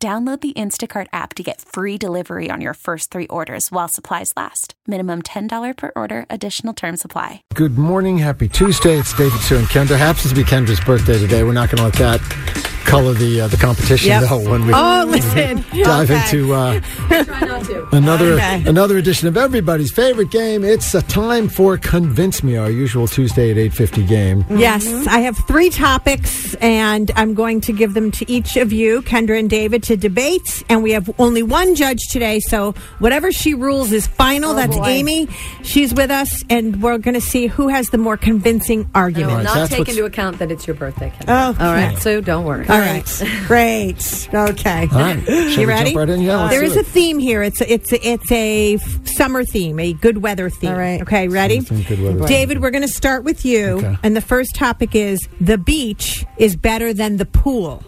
Download the Instacart app to get free delivery on your first three orders while supplies last. Minimum $10 per order, additional term supply. Good morning. Happy Tuesday. It's David, Sue, and Kendra. Happens to be Kendra's birthday today. We're not going to let that color the uh, the competition Yep. though when we Oh, listen. dive Okay. into uh, Try not to. another Okay. another edition of everybody's favorite game. It's a time for Convince Me, our usual Tuesday at eight fifty game. Yes, I have three topics, and I'm going to give them to each of you, Kendra and David, to debate. And we have only one judge today, so whatever she rules is final. That's Amy. She's with us, and we're going to see who has the more convincing I will argument. Right, not that's take into account that it's your birthday. Ken. Oh, all right. okay. So don't worry. All right, great. Okay, All right, Shall you ready? Jump right in? Yeah, let's there do is it. a theme here. It's a, it's a, it's a f- summer theme, a good weather theme. All right. Okay, ready? Summer theme, good weather theme. David, we're going to start with you, Okay. and the first topic is the beach is better than the pool.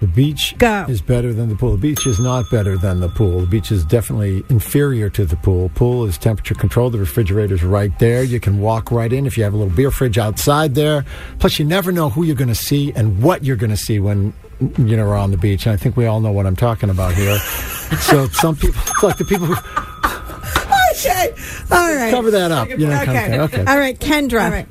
The beach Go. is better than the pool. The beach is not better than the pool. The beach is definitely inferior to the pool. Pool is temperature controlled. The refrigerator's right there. You can walk right in if you have a little beer fridge outside there. Plus, you never know who you're going to see and what you're going to see when you know are on the beach. And I think we all know what I'm talking about here. so some people, like the people who Okay. All right. cover that up, you know, kind of Okay. Okay. All right, Kendra. All right.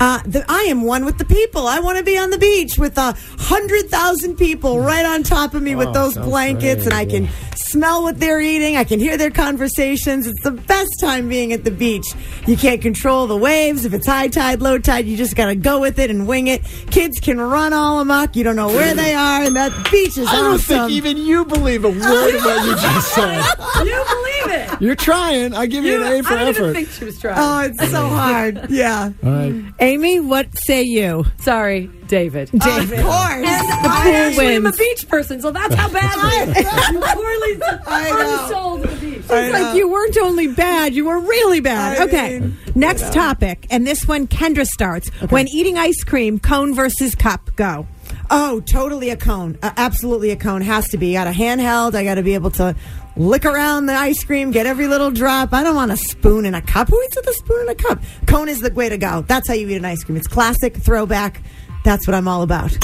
Uh, the, I am one with the people. I want to be on the beach with a hundred thousand people right on top of me with those blankets, great, and I can smell what they're eating. I can hear their conversations. It's the best time being at the beach. You can't control the waves. If it's high tide, low tide, you just got to go with it and wing it. Kids can run all amok. You don't know where they are, and that beach is awesome. I don't think even you believe a word of what you just said. You believe? You're trying. I give you, You, an A for I didn't effort. even think she was trying. oh, it's so hard. Yeah. All right. Amy, what say you? Sorry, David. Of course. The I pool actually am a beach person, so that's how badly you poorly I know. unsold the beach. It's like you weren't only bad, you were really bad. I okay. mean, Next topic, and this one Kendra starts. When eating ice cream, cone versus cup, go. Oh, totally a cone. Uh, absolutely a cone. Has to be. got a handheld. I got to be able to lick around the ice cream, get every little drop. I don't want a spoon in a cup. Who eats with a spoon in a cup? Cone is the way to go. That's how you eat an ice cream. It's classic, throwback. That's what I'm all about.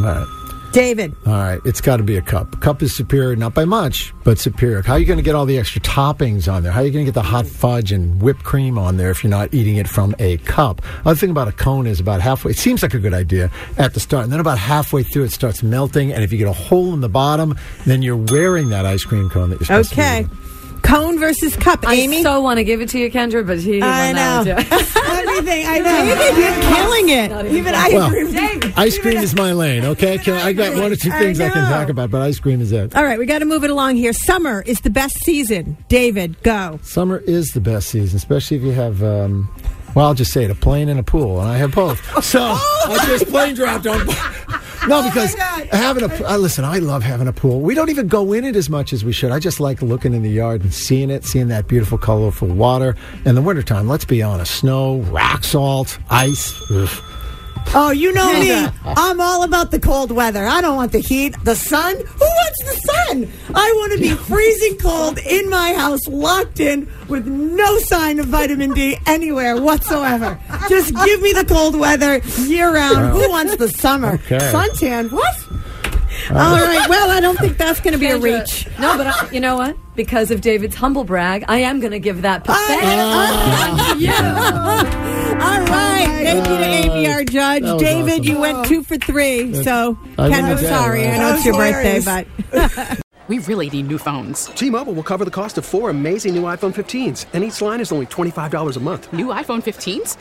All right. David. All right, it's got to be a cup. Cup is superior, not by much, but superior. How are you going to get all the extra toppings on there? How are you going to get the hot fudge and whipped cream on there if you're not eating it from a cup? Other thing about a cone is about halfway. It seems like a good idea at the start, and then about halfway through, it starts melting. And if you get a hole in the bottom, then you're wearing that ice cream cone that you're supposed Okay. to. be Cone versus cup, Amy. I so want to give it to you, Kendra, but he I know. one. Everything. I David, you're know. killing it. Even ice Well, cream. Ice cream is my lane, okay? Can, I got one or two things I, can talk about, but ice cream is it. All right, we got to move it along here. Summer is the best season. David, go. Summer is the best season, especially if you have. Um, well, I'll just say it: a plane and a pool, and I have both. So I just plane dropped on. No, because God. having a uh, listen, I love having a pool. We don't even go in it as much as we should. I just like looking in the yard and seeing it, seeing that beautiful, colorful water. In the wintertime, let's be honest: snow, rock salt, ice. ugh. Oh, you know me. I'm all about the cold weather. I don't want the heat. The sun? Who wants the sun? I want to be freezing cold in my house, locked in, with no sign of vitamin D anywhere whatsoever. Just give me the cold weather year round. Who wants the summer? Okay. Suntan? What? Uh, all right, well, I don't think that's going to be a reach. No, but I, you know what? Because of David's humble brag, I am going to give that pathetic. All right, thank you to Amy, our judge. That was David, awesome. you went two for three. So, I Kendra, wouldn't sorry. say I know it's your That was birthday, but We really need new phones. T-Mobile will cover the cost of four amazing new iPhone 15s, and each line is only $25 a month. New iPhone 15s?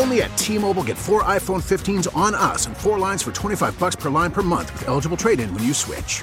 Only at T-Mobile get four iPhone 15s on us and four lines for 25 bucks per line per month with eligible trade-in when you switch.